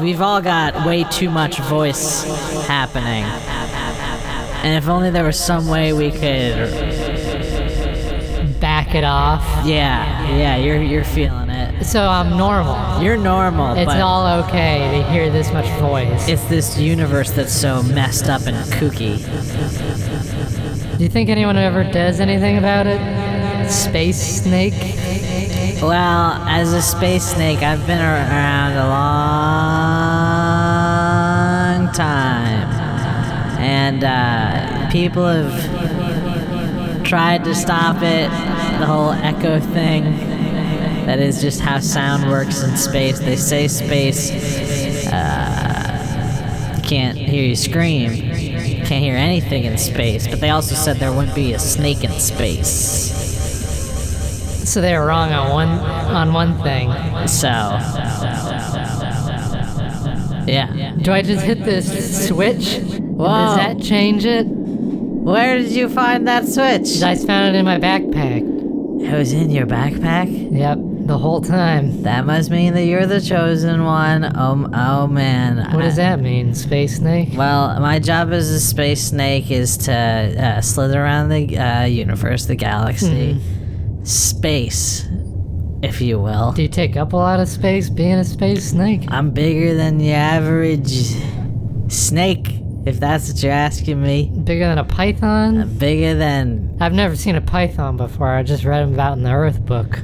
We've all got way too much voice happening. And if only there was some way we could. Back it off. Yeah, yeah, you're, you're feeling it. So I'm normal. You're normal, It's all okay to hear this much voice. it's this universe that's so messed up and kooky. Do you think anyone ever does anything about it? Space snake? Well, as a space snake, I've been around a long time. And uh, people have tried to stop it, the whole echo thing. That is just how sound works in space. They say space uh, can't hear you scream, can't hear anything in space, but they also said there wouldn't be a snake in space. So they were wrong on one on one thing. So, yeah. Do I just hit this switch? Whoa. Does that change it? Where did you find that switch? I found it in my backpack. It was in your backpack? Yep, the whole time. That must mean that you're the chosen one. Oh, oh man. What does that mean? Space snake? Well, my job as a space snake is to uh, slither around the uh, universe, the galaxy, space, if you will. Do you take up a lot of space being a space snake? I'm bigger than the average snake, if that's what you're asking me. Bigger than a python? I'm bigger than I've never seen a python before. I just read them about in the Earth book.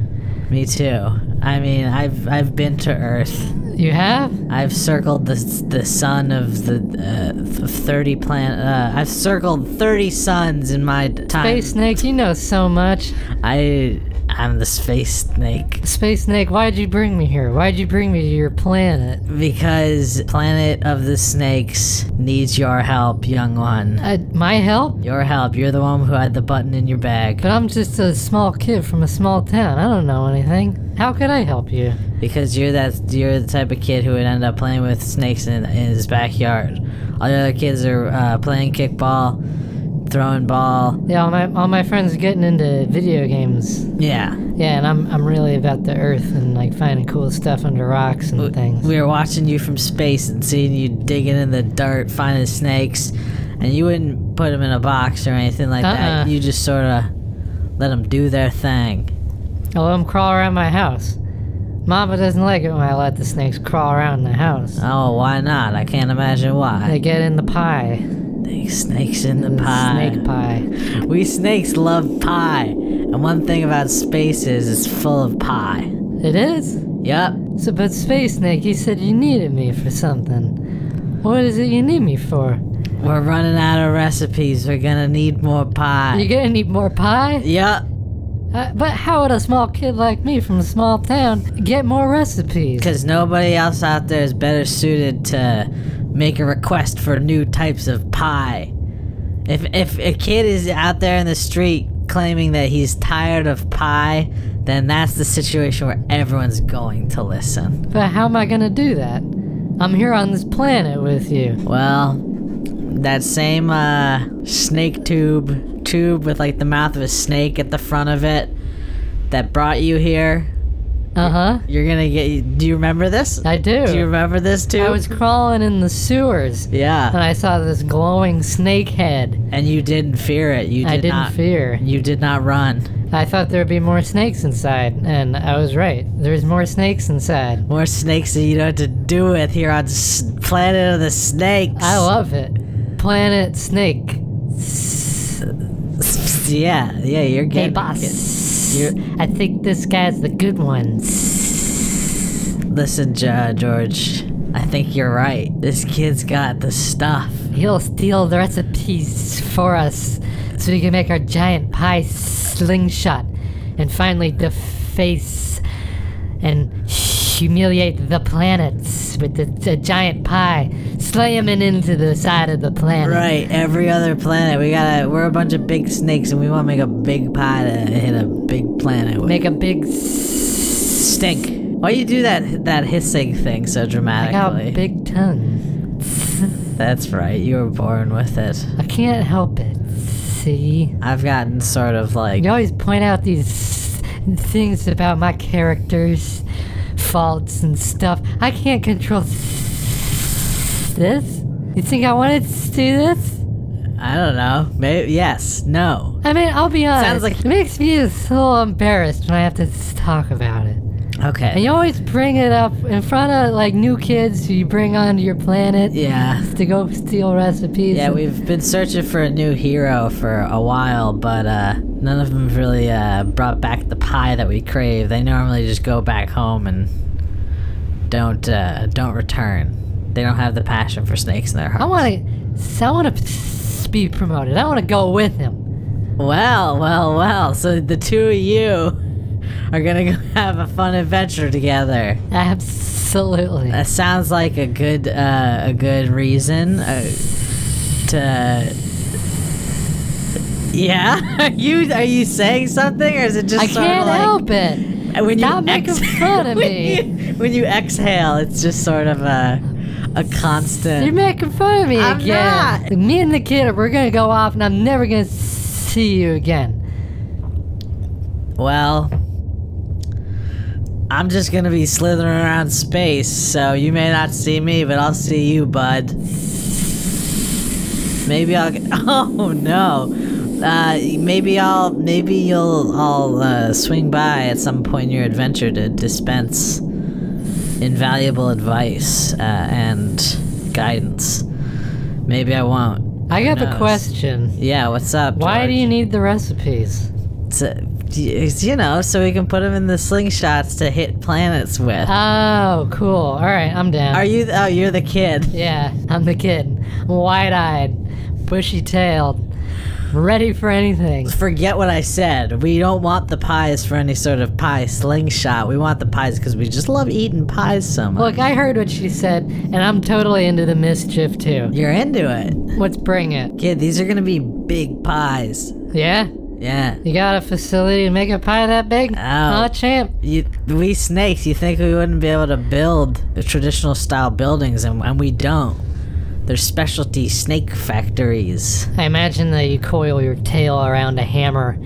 Me too. I mean, I've I've been to Earth. You have? I've circled the the sun of the uh, thirty planet. Uh, I've circled thirty suns in my time. Space snake, you know so much. I I'm the space snake Space snake, why'd you bring me here? Why'd you bring me to your planet? because planet of the snakes needs your help, young one. Uh, my help? Your help. You're the one who had the button in your bag. But I'm just a small kid from a small town. I don't know anything. How could I help you? Because you're that you're the type of kid who would end up playing with snakes in, in his backyard. All the other kids are uh, playing kickball, throwing ball. Yeah, all my all my friends are getting into video games. Yeah. Yeah, and I'm I'm really about the Earth and like finding cool stuff under rocks and things. We were watching you from space and seeing you digging in the dirt, finding snakes, and you wouldn't put them in a box or anything like Uh-uh. that. You just sort of let them do their thing. I let them crawl around my house. Mama doesn't like it when I let the snakes crawl around the house. Oh, why not? I can't imagine why. They get in the pie. Snakes in the pie. Snake pie. We snakes love pie. And one thing about space is it's full of pie. It is? Yup. So, but Space Snake, you said you needed me for something. What is it you need me for? We're running out of recipes. We're gonna need more pie. You gonna need more pie? Yup. Uh, but how would a small kid like me from a small town get more recipes? Because nobody else out there is better suited to make a request for new types of pie. If, if a kid is out there in the street claiming that he's tired of pie, then that's the situation where everyone's going to listen. But how am I gonna do that? I'm here on this planet with you. Well, that same uh, snake tube, tube with like the mouth of a snake at the front of it that brought you here, Uh huh. you're gonna get. Do you remember this? I do. Do you remember this too? I was crawling in the sewers Yeah. and I saw this glowing snake head. And you didn't fear it. You did I didn't not fear. You did not run. I thought there'd be more snakes inside, and I was right. There's more snakes inside. More snakes that you don't have to do with here on s- planet of the snakes. I love it. Planet Snake. Yeah, yeah, you're getting. Hey, getting. You're- I think this guy's the good one. Listen, Jo- George. I think you're right. This kid's got the stuff. He'll steal the recipes for us so we can make our giant pie slingshot and finally deface and humiliate the planets with the, giant pie, slamming into the side of the planet. Right, every other planet. We gotta. We're a bunch of big snakes, and we want to make a big pie to hit a big planet with. Make a big s- stink. Why you do that that hissing thing so dramatically? I got big tongue. That's right. You were born with it. I can't help it. see. I've gotten sort of like You always point out these things about my characters, faults and stuff. I can't control this. You think I wanted to do this? I don't know. Maybe yes, no. I mean, I'll be honest. Sounds like- it makes me a little embarrassed when I have to talk about it. And you always bring it up in front of like new kids who you bring onto your planet Yeah. to go steal recipes. Yeah, we've been searching for a new hero for a while, but uh, none of them have really uh, brought back the pie that we crave. They normally just go back home and don't uh, don't return. They don't have the passion for snakes in their hearts. I want to. I want to be promoted. I want to go with him. Well, well, well. So the two of you are gonna go have a fun adventure together. Absolutely. That sounds like a good uh, a good reason uh, to. Yeah, are you are you saying something, or is it just I sort can't like help it. when Stop you making ex- fun of when me. You, when you exhale, it's just sort of a a constant. You're making fun of me I'm again. Me and the kid, we're gonna go off, and I'm never gonna see you again. Well, I'm just gonna be slithering around space, so you may not see me, but I'll see you, bud. Maybe I'll. Get, oh no. Uh, maybe I'll. Maybe you'll. I'll uh, swing by at some point in your adventure to dispense invaluable advice uh, and guidance. Maybe I won't. I Who got a knows? question. Yeah, what's up? Why do you need the recipes? to, you know, so we can put them in the slingshots to hit planets with. Oh, cool. All right, I'm down. Are you? Oh, you're the kid. Yeah, I'm the kid. Wide-eyed, bushy-tailed, ready for anything. Forget what I said. We don't want the pies for any sort of pie slingshot. We want the pies because we just love eating pies so much. Look, I heard what she said, and I'm totally into the mischief too. You're into it, Let's bring it. kid. These are gonna be big pies. Yeah? Yeah. You got a facility to make a pie that big? Oh. Oh, champ. You, we snakes. You think we wouldn't be able to build the traditional style buildings, and, and we don't. They're specialty snake factories. I imagine that you coil your tail around a hammer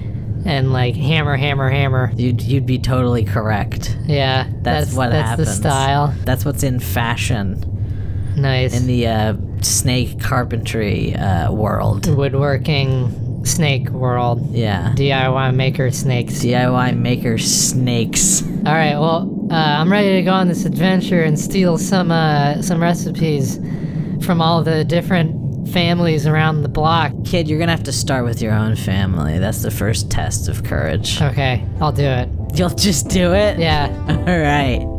and like hammer, hammer, hammer. You'd you'd be totally correct. Yeah, That's, what that's happens. the style. That's what's in fashion Nice. in the uh, snake carpentry uh, world. Woodworking snake world. Yeah. DIY maker snakes. DIY maker snakes. All right, well, uh, I'm ready to go on this adventure and steal some uh, some recipes from all the different families around the block. Kid, you're gonna have to start with your own family. That's the first test of courage. Okay, I'll do it. You'll just do it? Yeah. All right.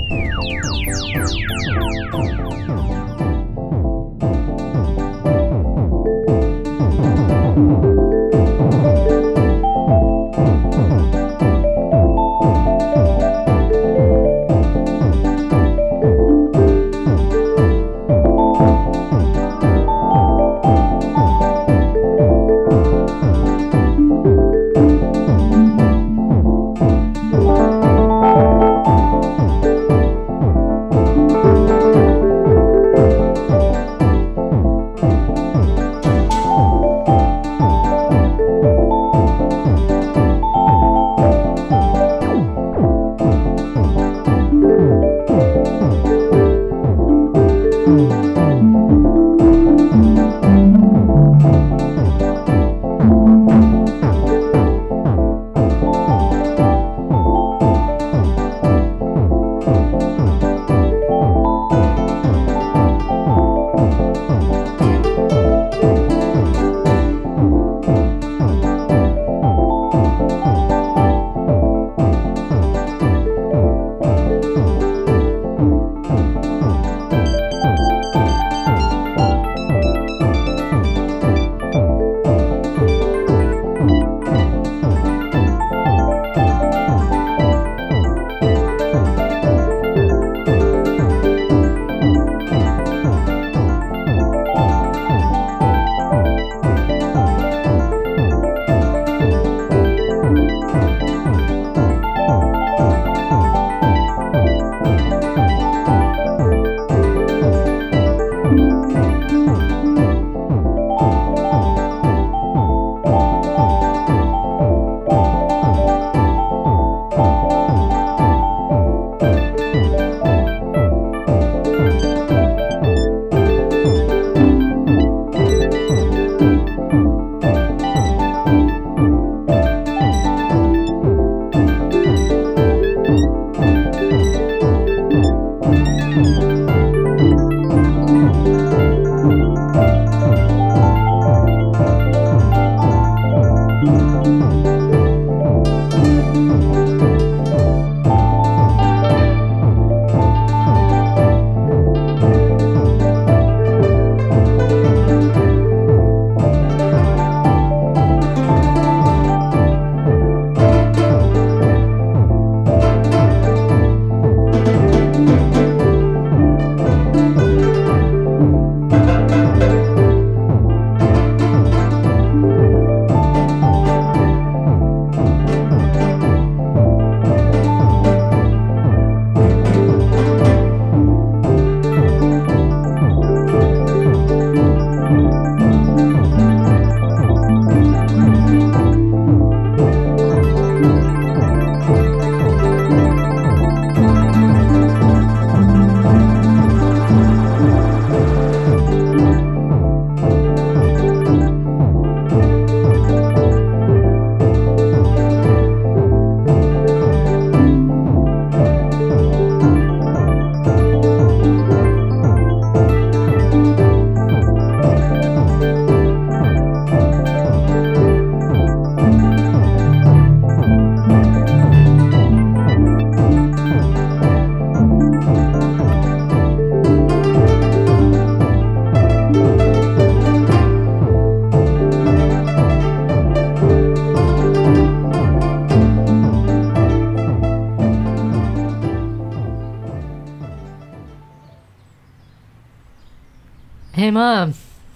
Mom.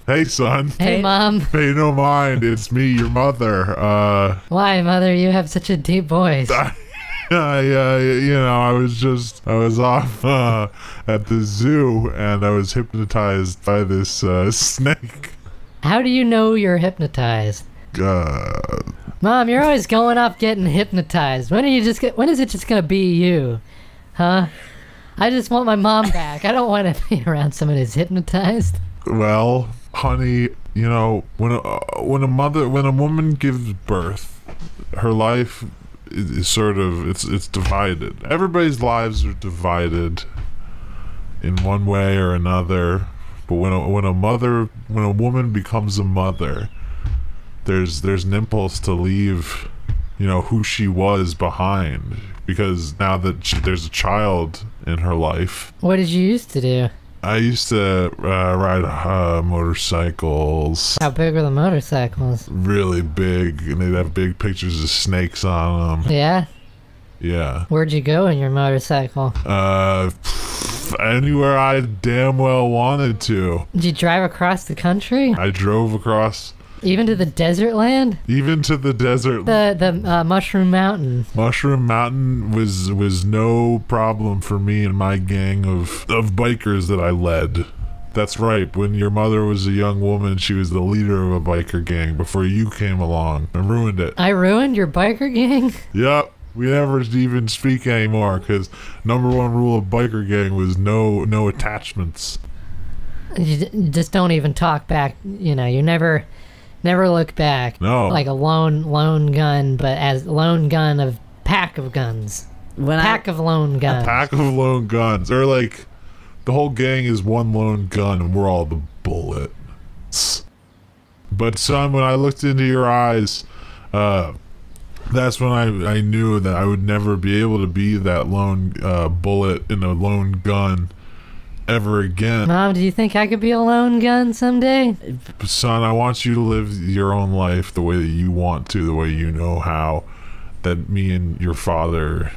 Hey, son. Hey, Hey. mom. Pay no mind. It's me, your mother. Uh, Why, mother? You have such a deep voice. I, uh, you know, I was just, I was off uh, at the zoo and I was hypnotized by this uh, snake. How do you know you're hypnotized? Uh, Mom, you're always going off getting hypnotized. When are you just? Get, when is it just gonna be you? Huh? I just want my mom back. I don't want to be around someone who's hypnotized. Well, honey, you know, when a, when a mother, when a woman gives birth, her life is, is sort of it's it's divided. Everybody's lives are divided in one way or another. But when a, when a mother, when a woman becomes a mother, there's there's an impulse to leave, you know, who she was behind because now that she, there's a child in her life. What did you used to do? I used to uh, ride uh, motorcycles, How big were the motorcycles? really big, and they'd have big pictures of snakes on them. Yeah. Yeah. Where'd you go in your motorcycle? Uh, anywhere I damn well wanted to. Did you drive across the country? I drove across, Even to the desert land? even to the desert. The the uh, Mushroom Mountain. Mushroom Mountain was was no problem for me and my gang of of bikers that I led. That's right. When your mother was a young woman, she was the leader of a biker gang before you came along and ruined it. I ruined your biker gang? Yep. We never even speak anymore because number one rule of biker gang was no no attachments. You just don't even talk back. You know, you never, never look back. No. Like a lone lone gun, but as lone gun of pack of guns. When Pack of lone guns. Pack of lone guns, or like the whole gang is one lone gun, and we're all the bullets. But son, when I looked into your eyes, uh, that's when I I knew that I would never be able to be that lone uh, bullet in a lone gun ever again. Mom, do you think I could be a lone gun someday? son, I want you to live your own life the way that you want to, the way you know how. That me and your father,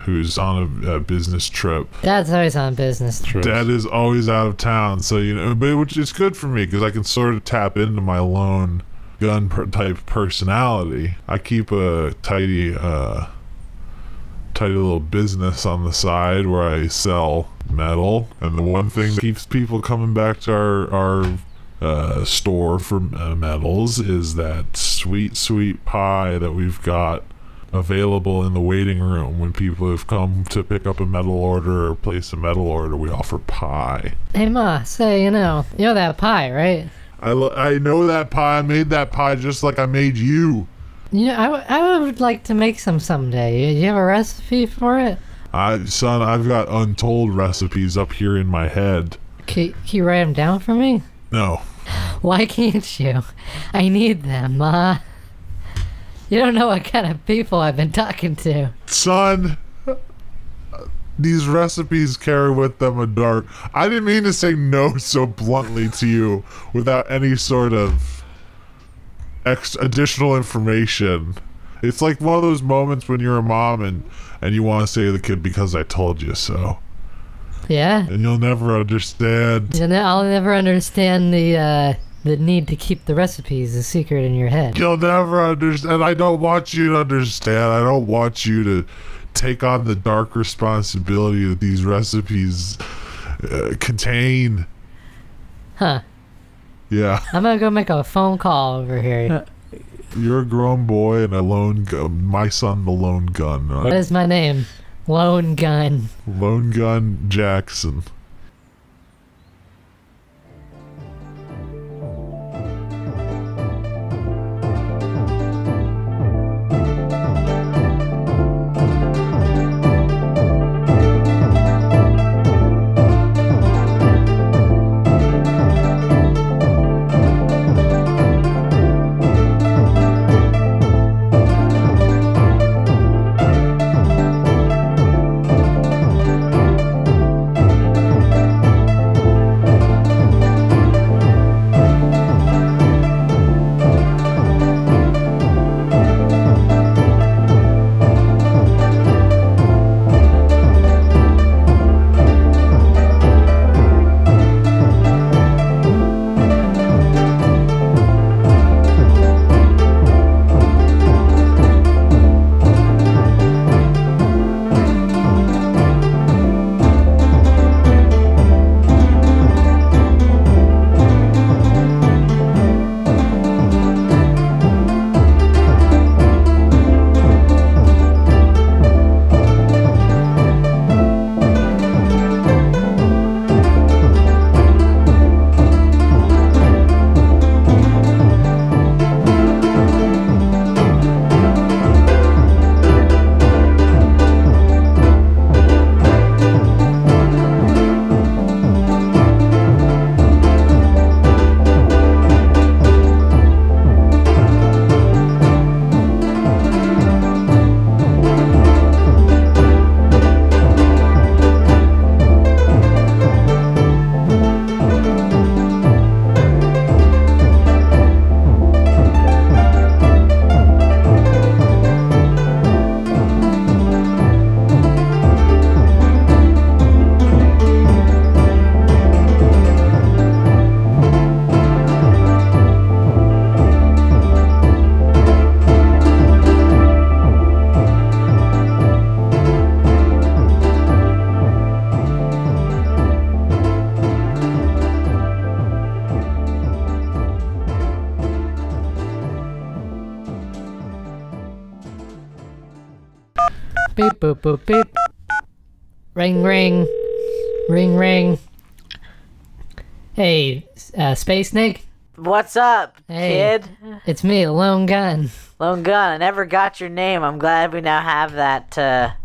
who's on a, a business trip, Dad's always on business trips. dad is always out of town. So you know, but which is good for me because I can sort of tap into my lone gun per- type personality. I keep a tidy, uh, tidy little business on the side where I sell metal, and the one thing that keeps people coming back to our our uh, store for uh, metals is that sweet, sweet pie that we've got available in the waiting room when people have come to pick up a metal order or place a metal order. We offer pie. Hey, Ma, say, you know, you know that pie, right? I, lo- I know that pie. I made that pie just like I made you. You know, I, w- I would like to make some someday. You have a recipe for it? I, son, I've got untold recipes up here in my head. Can, can you write them down for me? No, Why can't you? I need them, Ma. You don't know what kind of people I've been talking to. son. These recipes carry with them a dark. I didn't mean to say no so bluntly to you without any sort of ex- additional information. It's like one of those moments when you're a mom and and you want to say to the kid because I told you so, Yeah? and you'll never understand. And I'll never understand the, uh, the need to keep the recipes a secret in your head. You'll never understand. I don't want you to understand. I don't want you to take on the dark responsibility that these recipes uh, contain. Huh. Yeah, I'm gonna go make a phone call over here. You're a grown boy and a lone gun. My son, the lone gun. What Uh, my name? Lone Gun. lone gun Jackson. Boop beep. Ring ring. Ring ring. Hey, uh, Space Snake? What's up, Hey. kid? It's me, Lone Gun. Lone Gun. I never got your name. I'm glad we now have that to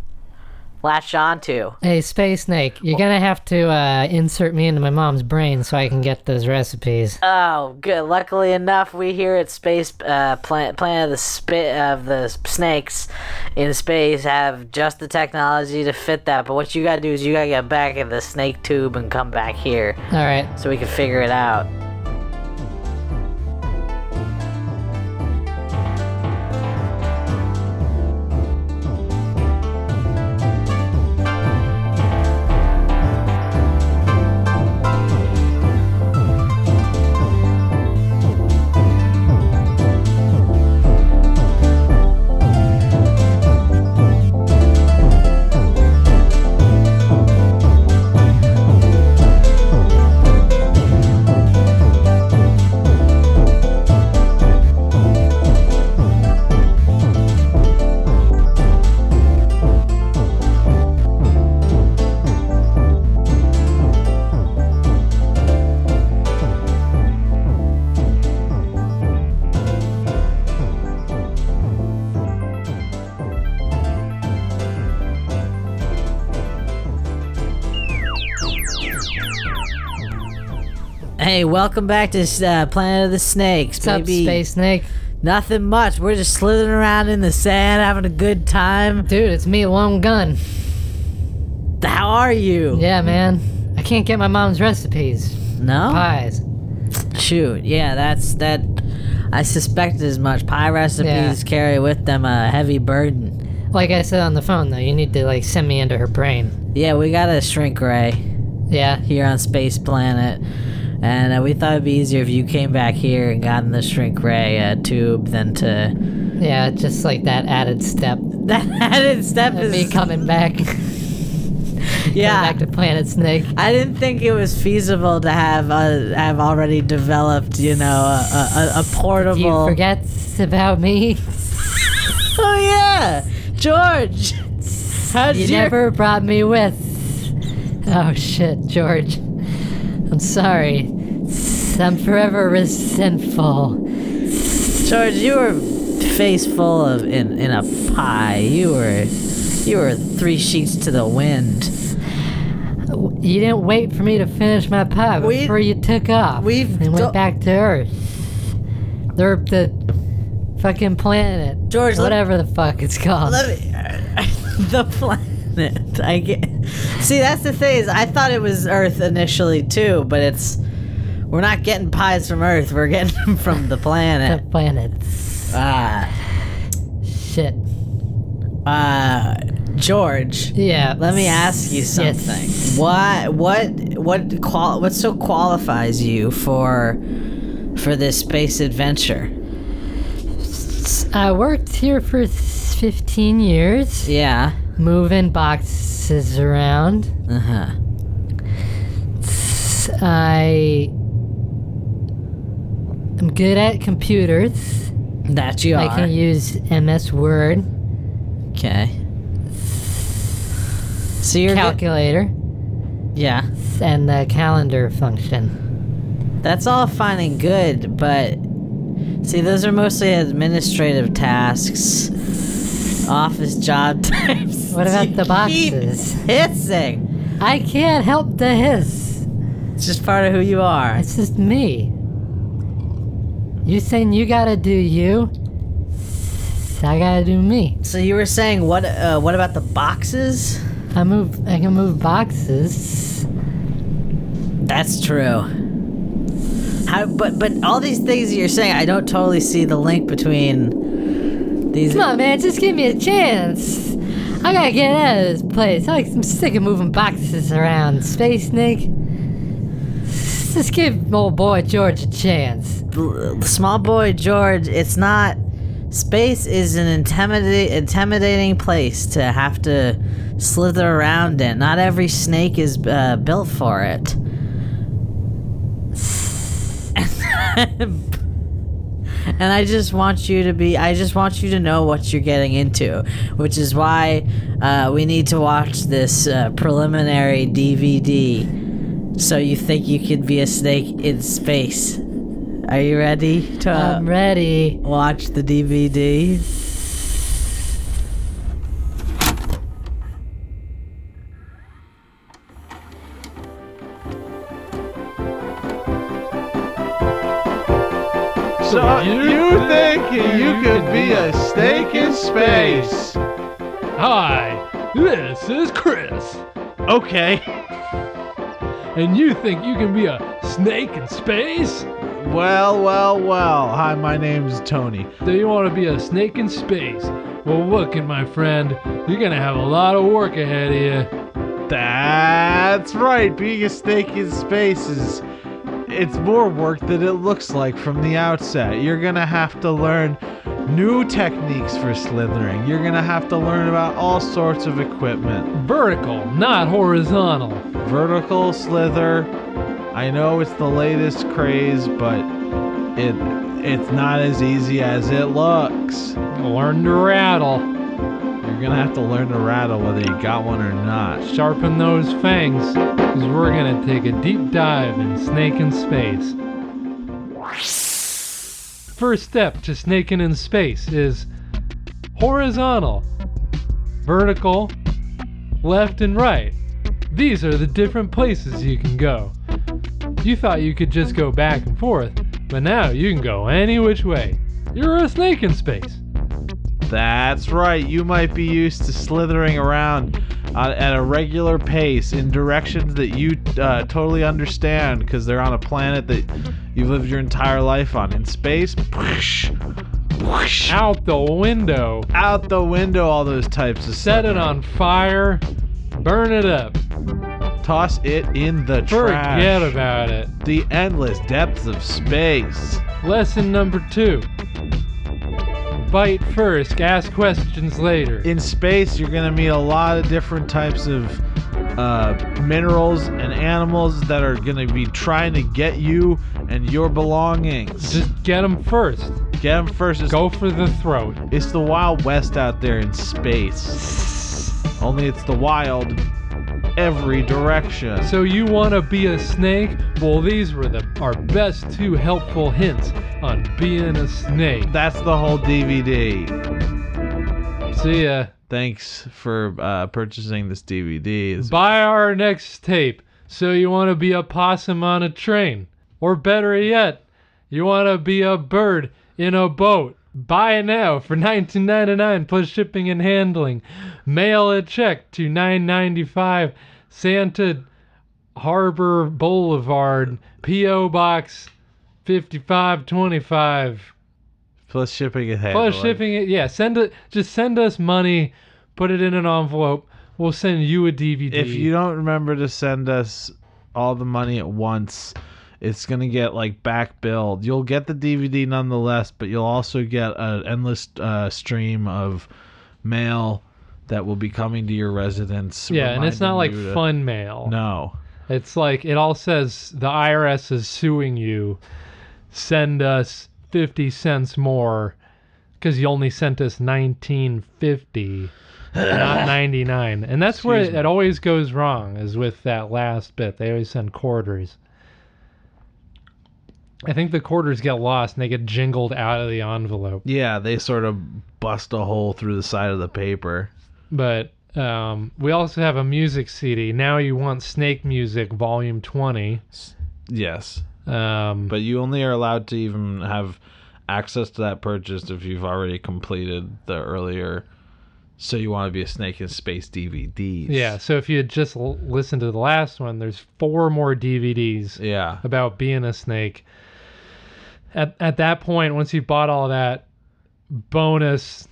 latch onto. Hey, Space Snake, you're gonna have to uh, insert me into my mom's brain so I can get those recipes. Oh, good. Luckily enough, we here at Space uh, Planet, Planet of the Spit of the Snakes in space have just the technology to fit that. But what you gotta do is you gotta get back in the snake tube and come back here Alright, so we can figure it out. Hey, welcome back to uh, Planet of the Snakes, what's up. Space Snake? Nothing much. We're just slithering around in the sand, having a good time. Dude, it's me, Lone Gun. How are you? Yeah, man. I can't get my mom's recipes. No. Pies. Shoot, yeah, that's that. I suspected as much. Pie recipes Yeah. carry with them a heavy burden. Like I said on the phone, though, you need to, like, send me into her brain. Yeah, we got a shrink ray Yeah? here on Space Planet, and uh, we thought it'd be easier if you came back here and got in the shrink ray uh, tube than to. Yeah, just like that added step. That added step is me coming back. yeah. Back to Planet Snake. I didn't think it was feasible to have uh, have already developed, you know, a, a, a portable. You forget about me. Oh yeah, George. How'd You you never brought me with. Oh shit, George. I'm sorry. I'm forever resentful. George, you were face full of in in a pie. You were you were three sheets to the wind. You didn't wait for me to finish my pie We- before you took off. we've and went back to Earth. They're the fucking planet. George, whatever the fuck it's called. Me the planet. I get. See, that's the thing is, I thought it was Earth initially too, but it's we're not getting pies from Earth. We're getting them from the planet. the planet. planets. Ah, Shit. uh, George. Yeah. Let me ask you something. Yes. What what what qual what so qualifies you for for this space adventure? I worked here for 15 years, Yeah. Moving boxes around. Uh huh. I am good at computers. That you I are. can use MS Word, okay. So good- calculator, yeah. and the calendar function. That's all fine and good, but see, those are mostly administrative tasks, office job types. What about the keep boxes? Hissing. I can't help the hiss. It's just part of who you are. It's just me. You saying you gotta do you? I gotta do me. So you were saying what? Uh, what about the boxes? I move. I can move boxes. That's true. How? But but all these things that you're saying, I don't totally see the link between these. Come on, man, just give me a chance. I gotta get out of this place. I- I'm sick of moving boxes around. Space Snake. Just give old boy George a chance. Small boy George, it's not. Space is an intimidate, intimidating place to have to slither around in. Not every snake is uh, built for it. and I just want you to be. I just want you to know what you're getting into, which is why uh, we need to watch this uh, preliminary DVD. So you think you could be a snake in space? Are you ready to I'm ready. watch the DVD? In space? Hi, this is Chris. Okay. And you think you can be a snake in space? Well, well, well. Hi, my name's Tony. Do you want to be a snake in space? Well, look at my friend. You're gonna have a lot of work ahead of you. That's right. Being a snake in space is it's more work than it looks like from the outset. You're gonna have to learn new techniques for slithering. You're gonna have to learn about all sorts of equipment. Vertical, not horizontal. Vertical slither. I know it's the latest craze, but it it's not as easy as it looks. Learn to rattle. You're gonna have to learn to rattle whether you got one or not. Sharpen those fangs, because we're gonna take a deep dive in snake in space. First step to snaking in space is horizontal, vertical, left, and right. These are the different places you can go. You thought you could just go back and forth, but now you can go any which way. You're a snake in space. That's right. You might be used to slithering around uh, at a regular pace in directions that you uh, totally understand because they're on a planet that you've lived your entire life on. In space, whoosh, whoosh, Out the window. out the window, all those types of Set it on fire. Burn it up. Toss it in the trash. Forget about it. the endless depths of space. Lesson number two. Bite first, ask questions later. In space, you're gonna meet a lot of different types of uh, minerals and animals that are gonna be trying to get you and your belongings. Just get them first. Get them first. It's, Go for the throat. it's the Wild West out there in space. Only it's the wild every direction. So you want to be a snake? Well, these were the our best two helpful hints on being a snake. That's the whole DVD. See ya. Thanks for uh, purchasing this DVD. Buy our next tape. So you want to be a possum on a train, or better yet, you want to be a bird in a boat. Buy it now for $19.99 plus shipping and handling. Mail a check to 995 Santa Harbor Boulevard, P.O. Box 5525. Plus shipping and handling. Plus shipping it, yeah. Send it. Just send us money. Put it in an envelope. We'll send you a DVD. If you don't remember to send us all the money at once, it's gonna get like back billed. You'll get the DVD nonetheless, but you'll also get an endless uh, stream of mail that will be coming to your residence. yeah, and it's not like to- fun mail. No. It's like it all says the IRS is suing you. Send us fifty cents more, because you only sent us nineteen fifty, not ninety nine. And that's where it, it always goes wrong. Is with that last bit. They always send quarters. I think the quarters get lost and they get jingled out of the envelope. Yeah, they sort of bust a hole through the side of the paper. But um, we also have a music CD. Now you want Snake Music Volume 20. Yes. Um, But you only are allowed to even have access to that purchase if you've already completed the earlier. So you want to be a snake in space DVDs. yeah, so if you had just l- listened to the last one, there's four more DVDs Yeah. about being a snake. At, at that point, once you've bought all that, bonus.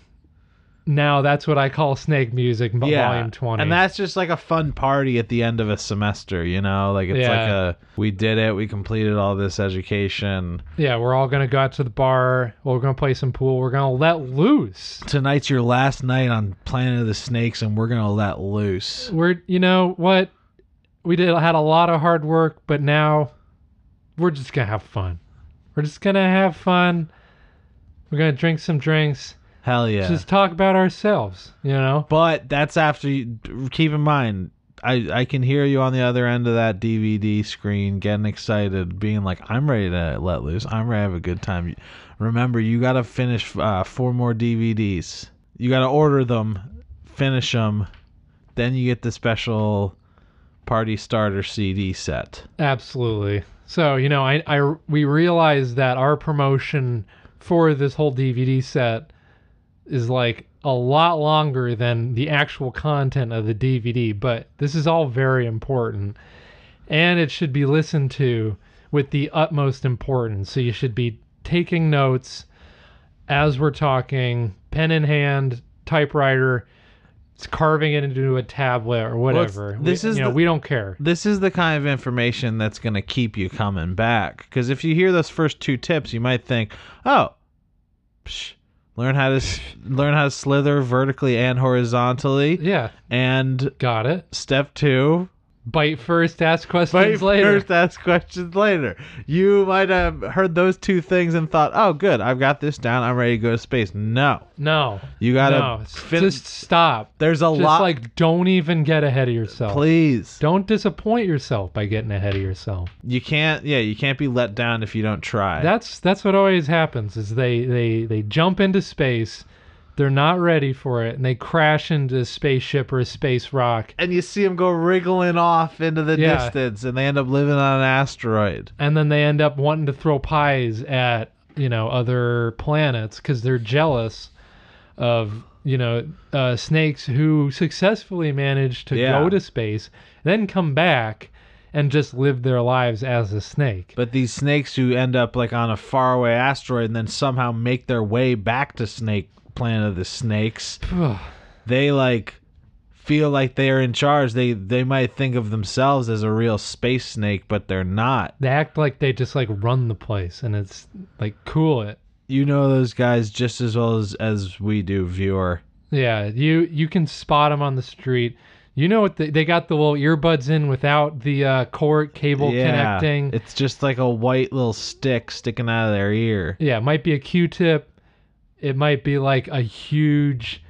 Now that's what I call Snake Music v- Yeah. Volume 20. And that's just like a fun party at the end of a semester, you know? Like it's like a we did it, we completed all this education. yeah, we're all gonna go out to the bar. We're gonna play some pool. We're gonna let loose. Tonight's your last night on Planet of the Snakes and we're going to let loose. we're you know what we did had a lot of hard work but now we're just gonna have fun we're just gonna have fun We're gonna drink some drinks. Hell yeah. Just talk about ourselves. You know. But that's after you keep in mind I, I can hear you on the other end of that DVD screen getting excited, being like, I'm ready to let loose. I'm ready to have a good time. Remember, you got to finish uh, four more DVDs. You got to order them, finish them, then you get the special party starter CD set. Absolutely. So you know, I, I we realized that our promotion for this whole DVD set is like a lot longer than the actual content of the DVD, but this is all very important. And it should be listened to with the utmost importance. So you should be taking notes as we're talking, pen in hand, typewriter, carving it into a tablet or whatever. this we, is you know, the- we don't care. This is the kind of information that's going to keep you coming back. Because if you hear those first two tips, you might think, oh, psh, learn how to learn how to slither vertically and horizontally. Yeah, And got it. step two, Bite first, ask questions Wait later. first, ask questions later. You might have heard those two things and thought, "Oh, good, I've got this down. I'm ready to go to space." No, No, you gotta no, fin- just stop. There's a Just lot. like don't even get ahead of yourself. please, Don't disappoint yourself by getting ahead of yourself. you can't. Yeah, you can't be let down if you don't try. That's that's what always happens. Is they they they jump into space, they're not ready for it, and they crash into a spaceship or a space rock, and you see them go wriggling off into the Yeah. distance, and they end up living on an asteroid. and then they end up wanting to throw pies at you know other planets because they're jealous of you know uh, snakes who successfully managed to Yeah. go to space, then come back and just live their lives as a snake. But these snakes who end up like on a faraway asteroid and then somehow make their way back to Snake Planet of the Snakes, they like feel like they're in charge. They they might think of themselves as a real space snake, but they're not. they act like they just like run the place, and it's like cool it. You know those guys just as well as as we do, viewer. Yeah, you you can spot them on the street. You know what? They, they got the little earbuds in without the uh, cord cable connecting. It's just like a white little stick sticking out of their ear. Yeah, it might be a Q-tip. It might be like a huge,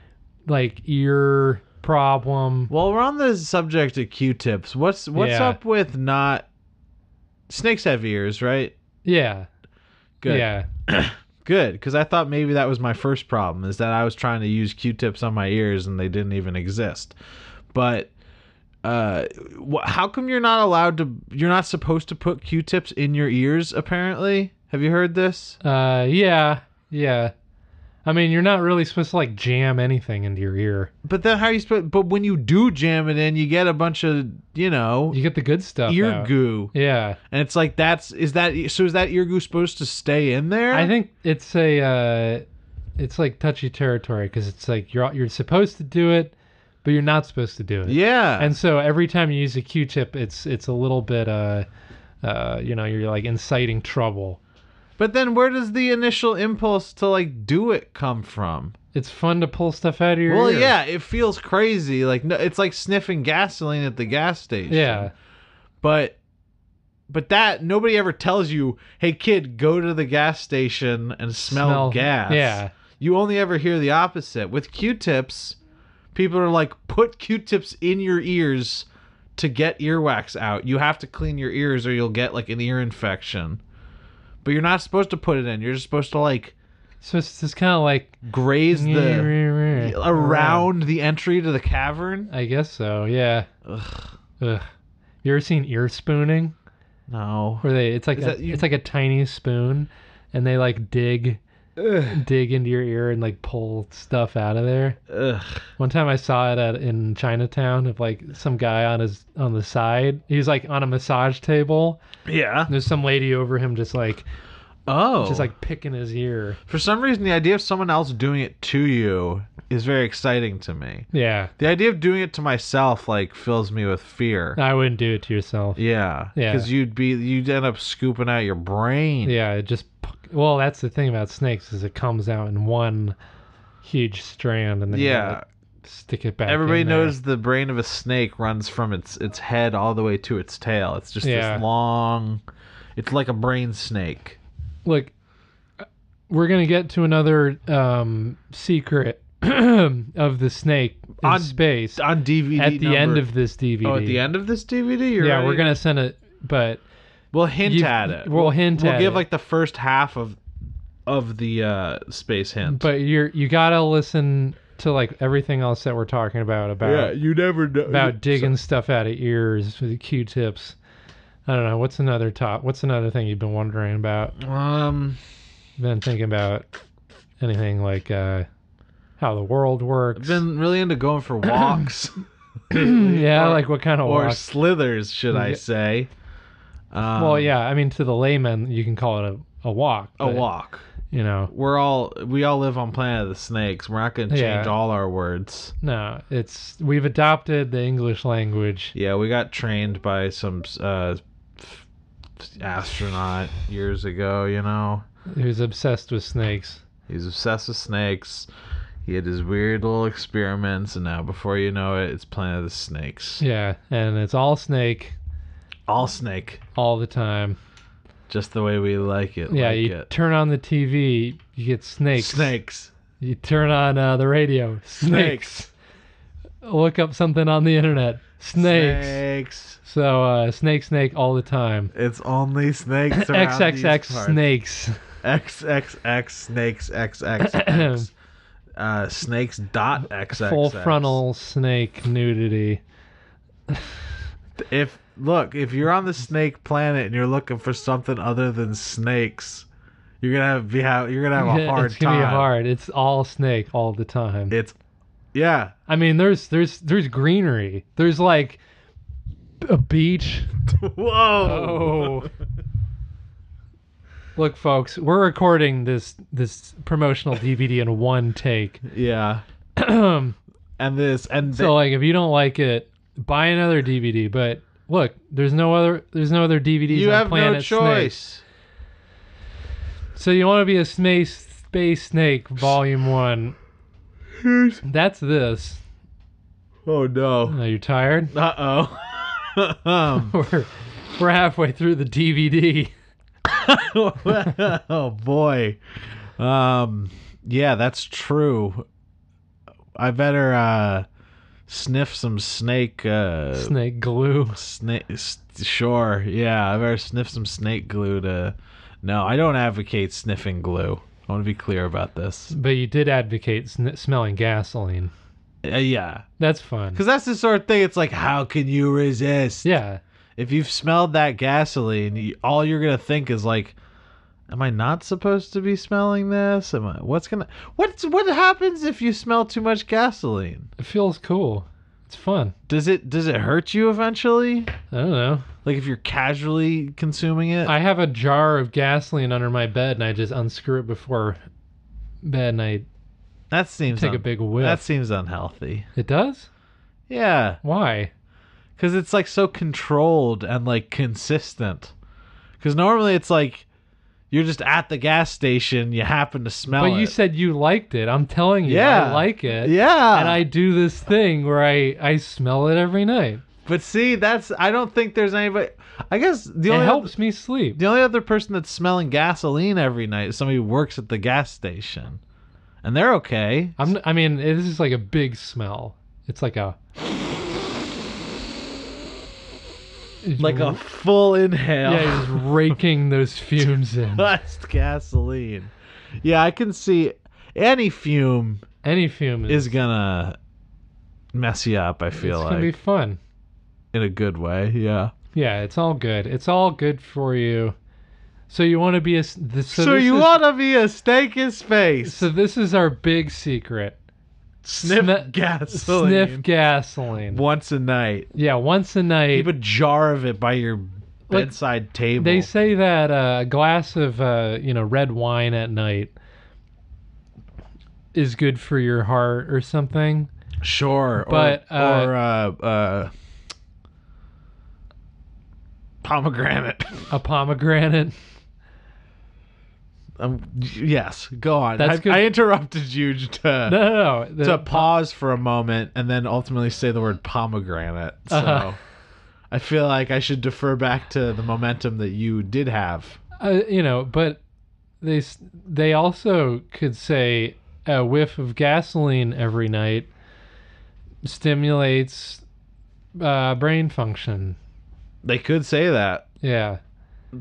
like ear problem. Well, we're on the subject of Q-tips. What's what's Yeah. up with not snakes have ears, right? Yeah, Good. yeah. Good, because I thought maybe that was my first problem is that I was trying to use Q-tips on my ears and they didn't even exist. But uh, wh- how come you're not allowed to? You're not supposed to put Q-tips in your ears. Apparently, have you heard this? Uh, yeah, yeah. I mean, you're not really supposed to like jam anything into your ear. But then how are you supposed? But when you do jam it in, you get a bunch of you know You get the good stuff. ear out. goo, Yeah, and it's like that's is that so? Is that ear goo supposed to stay in there? I think it's a, uh, it's like touchy territory because it's like you're you're supposed to do it, but you're not supposed to do it. Yeah. And so every time you use a Q-tip, it's it's a little bit uh, uh, you know, you're like inciting trouble. But then where does the initial impulse to like do it come from? It's fun to pull stuff out of your Well, ear. yeah, it feels crazy. Like no, it's like sniffing gasoline at the gas station. Yeah. But but that nobody ever tells you, "Hey kid, go to the gas station and smell, Smell- gas." yeah. You only ever hear the opposite. With Q-tips, people are like, "Put Q-tips in your ears to get earwax out. You have to clean your ears or you'll get like an ear infection." But you're not supposed to put it in. You're just supposed to like So it's just kind of like graze the around the entry to the cavern. I guess so. Yeah. Ugh, Ugh. You ever seen ear spooning? no. Where they it's like Is a, that you- it's like a tiny spoon, and they like dig dig into your ear and like pull stuff out of there. Ugh. One time I saw it at in Chinatown of like some guy on his on the side. He's like on a massage table. Yeah. There's some lady over him just like Oh. just like picking his ear. for some reason, the idea of someone else doing it to you is very exciting to me. Yeah. The idea of doing it to myself like fills me with fear. I wouldn't do it to yourself. Yeah. Yeah. Because you'd be you'd end up scooping out your brain. Yeah, it just well, that's the thing about snakes is it comes out in one huge strand and then you Yeah. gotta stick it back. Everybody in there. knows the brain of a snake runs from its its head all the way to its tail. It's just Yeah. this long. It's like a brain snake. Look, we're gonna get to another um, secret of the snake in On- space on DVD at the end of this DVD. Oh, at the end of this DVD. You're yeah, ready? we're gonna send it, but We'll hint You- at it. we'll hint at it. We'll at give it. like the first half of of the uh, space hint. but you're you gotta listen to like everything else that we're talking about about you never know about digging stuff out of ears with the Q-tips. I don't know. What's another top? What's another thing you've been wondering about? Um, Been thinking about anything like uh, how the world works? I've been really into going for walks. yeah, like what kind of or walk? slithers, should I say? Um, well, yeah. I mean, to the layman, you can call it a, a walk. a but, walk. You know, We're all we all live on Planet of the Snakes. We're not going to change Yeah. all our words. no. It's we've adopted the English language. Yeah, we got trained by some uh, astronaut years ago. You know, Who's obsessed with snakes? he's obsessed with snakes. He had his weird little experiments, and now before you know it, it's Planet of the Snakes. Yeah, and it's all snake All snake, all the time. just the way we like it. Yeah, like you it. turn on the TV, you get snakes. snakes. You turn on uh, the radio, snakes. Look up something on the internet, snakes. Snakes. So uh, snake, snake all the time. It's only snakes. around these XXX snakes. XXX snakes XXX. uh, snakes dot XXX. Full frontal snake nudity. If look, if you're on the snake planet and you're looking for something other than snakes, you're gonna have be have you're gonna have a hard it's gonna time. be hard. It's all snake all the time. It's yeah. I mean, there's there's there's greenery. There's like a beach. Whoa. Oh. Look, folks, we're recording this this promotional DVD in one take. Yeah. And this and So like, if you don't like it, buy another DVD. But look, there's no other there's no other DVDs you on have Planet no Snake. choice. So you want to be a space space snake, Volume One? That's this. Oh no. Are you tired? Uh oh. um, We're we're halfway through the DVD. oh boy. Um yeah, that's true. I better uh sniff some snake uh Snake glue. snake sure. Yeah, I better sniff some snake glue to No, I don't advocate sniffing glue. I want to be clear about this. But you did advocate sn- smelling gasoline. Uh, yeah. That's fun. Cuz that's the sort of thing it's like how can you resist? Yeah. If you've smelled that gasoline, you, all you're going to think is like Am I not supposed to be smelling this? Am I? What's gonna? What's what happens if you smell too much gasoline? It feels cool. It's fun. Does it does it hurt you eventually? I don't know. Like if you're casually consuming it? I have a jar of gasoline under my bed and I just unscrew it before bed and I that seems take a big whiff. That seems unhealthy. It does? Yeah, Why? because it's like so controlled and like consistent. Because normally it's like you're just at the gas station, you happen to smell but it. But you said you liked it. I'm telling you, yeah, I like it. Yeah, And I do this thing where I, I smell it every night. But see, that's I don't think there's anybody. I guess the It only helps me sleep. the only other person that's smelling gasoline every night is somebody who works at the gas station, and they're okay. I'm, I mean, this is like a big smell. It's like a. Like a full inhale. Yeah, you're raking those fumes in. That's gasoline. Yeah, I can see any fume Any fume is, is gonna mess you up. I feel it's like gonna be fun. in a good way. Yeah. Yeah, it's all good. It's all good for you. So you want to be a. s- This, so So, this you is, want to be a steak in space? So this is our big secret. Sniff Sni- gasoline Sniff gasoline. once a night. Yeah, once a night. Keep a jar of it by your bedside table. They say that uh, a glass of uh, you know red wine at night is good for your heart or something. Sure, But, or, uh, or uh, uh, pomegranate. A pomegranate. Um, yes, go on. That's I, good. I interrupted you to No, no, no. The- to pause for a moment and then ultimately say the word pomegranate. So Uh-huh. I feel like I should defer back to the momentum that you did have. uh, you know, but they they also could say a whiff of gasoline every night stimulates uh, brain function. They could say that. Yeah.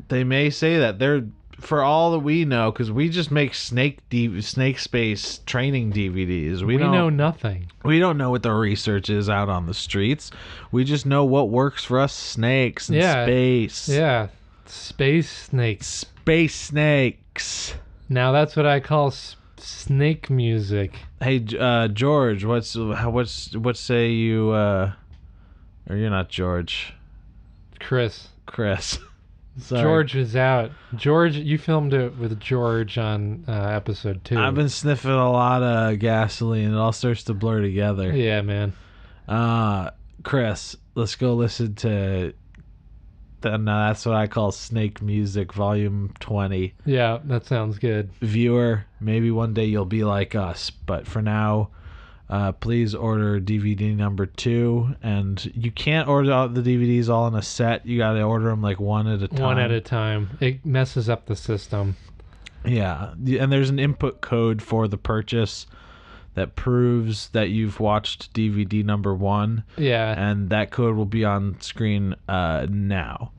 They may say that. They're for all that we know, because we just make snake D- snake space training DVDs. We, We, don't know nothing. we don't know what the research is out on the streets. We just know what works for us snakes in Yeah. space. Yeah. Space snakes. Space snakes. Now that's what I call s- snake music. Hey, uh, George, what's what's what say you? Uh, or you're not George, Chris. Chris. Sorry. George is out. George, you filmed it with George on uh, episode two. I've been sniffing a lot of gasoline. It all starts to blur together. Yeah, man. Uh, Chris, let's go listen to. No, that's what I call snake music, volume twenty. Yeah, that sounds good. Viewer, maybe one day you'll be like us, but for now, uh, please order DVD number two. And you can't order all the DVDs all in a set. You got to order them like one at a time. One at a time. It messes up the system. Yeah, and there's an input code for the purchase that proves that you've watched DVD number one, Yeah. and that code will be on screen uh, now.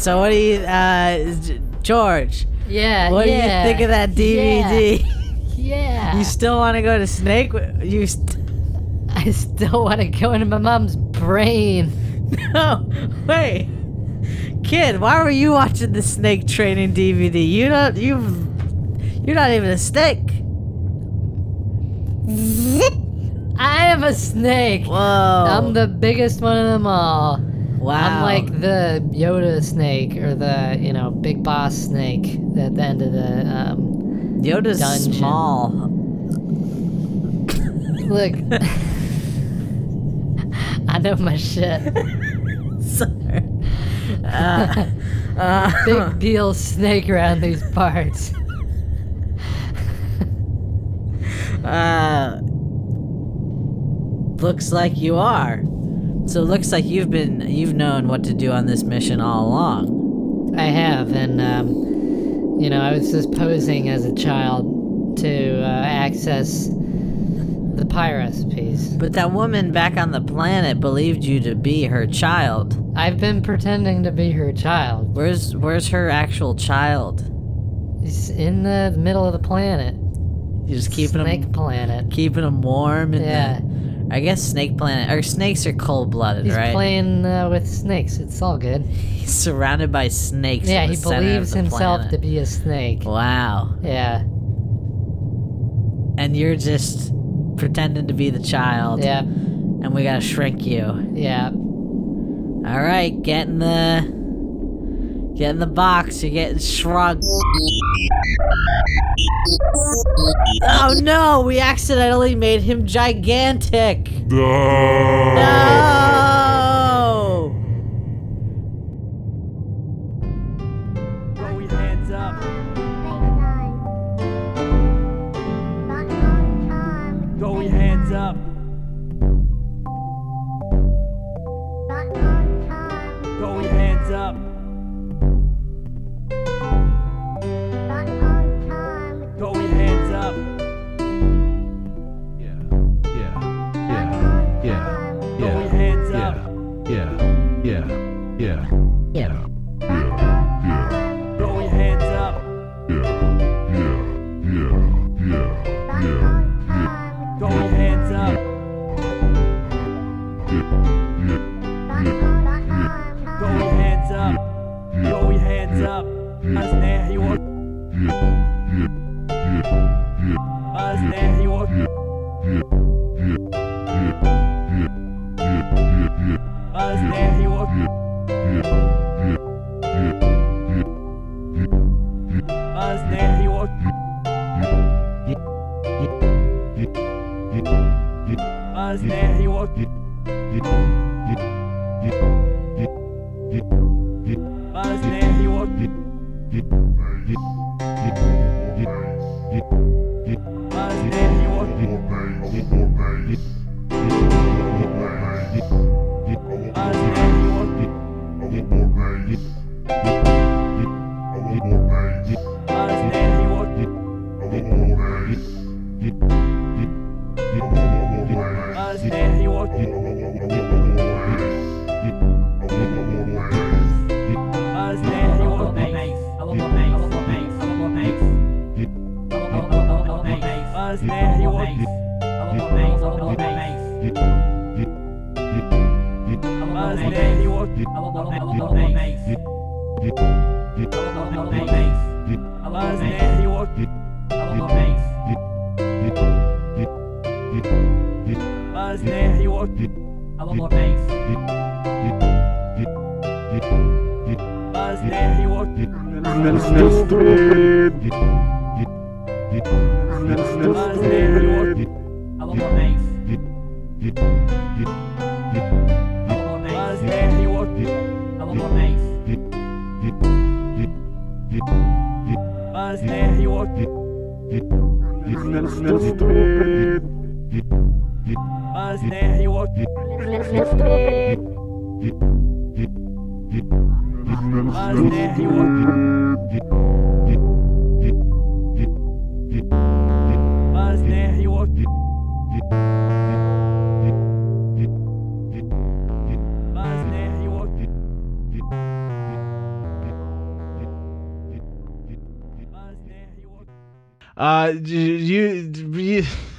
So what do you, uh, George? Yeah, What yeah. do you think of that DVD? Yeah. You still want to go to Snake? You st- I still want to go into my mom's brain. no, wait, kid. Why were you watching the Snake Training DVD? You don't. You. You're not even a snake. I am a snake. Whoa. I'm the biggest one of them all. Wow. I'm like the Yoda snake or the, you know, big boss snake at the end of the um Yoda's dungeon. small. look. I know my shit. Sorry. Uh, uh, Big deal snake around these parts. Uh, looks like you are. So it looks like you've been you've known what to do on this mission all along. I have, and um, you know, I was just posing as a child to uh, access the pie recipes. But that woman back on the planet believed you to be her child. I've been pretending to be her child. Where's where's her actual child? He's in the middle of the planet. You're just keeping Snake him planet. keeping him warm and Yeah. I guess snake planet or snakes are cold blooded, He's right? playing uh, with snakes. It's all good. He's surrounded by snakes. yeah, he believes himself planet. to be a snake. Wow. Yeah, And you're just pretending to be the child. yeah, And we gotta shrink you. yeah. All right, get in the get in the box. You're getting shrunk. Oh no! We accidentally made him gigantic. No. No! Throw your hands up. Throw your hands up. Throw your hands up. Let's. Mas now. You want. Uh, you, you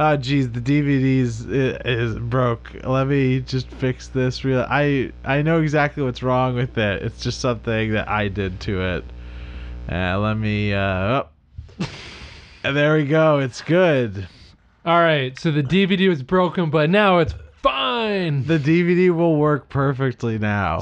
Ah, oh, geez, the DVDs is, is broke. Let me just fix this. Real, I I know exactly what's wrong with it. It's just something that I did to it. Uh, let me. Uh, oh. There we go. It's good. All right, so the DVD was broken, but now it's fine. The DVD will work perfectly now.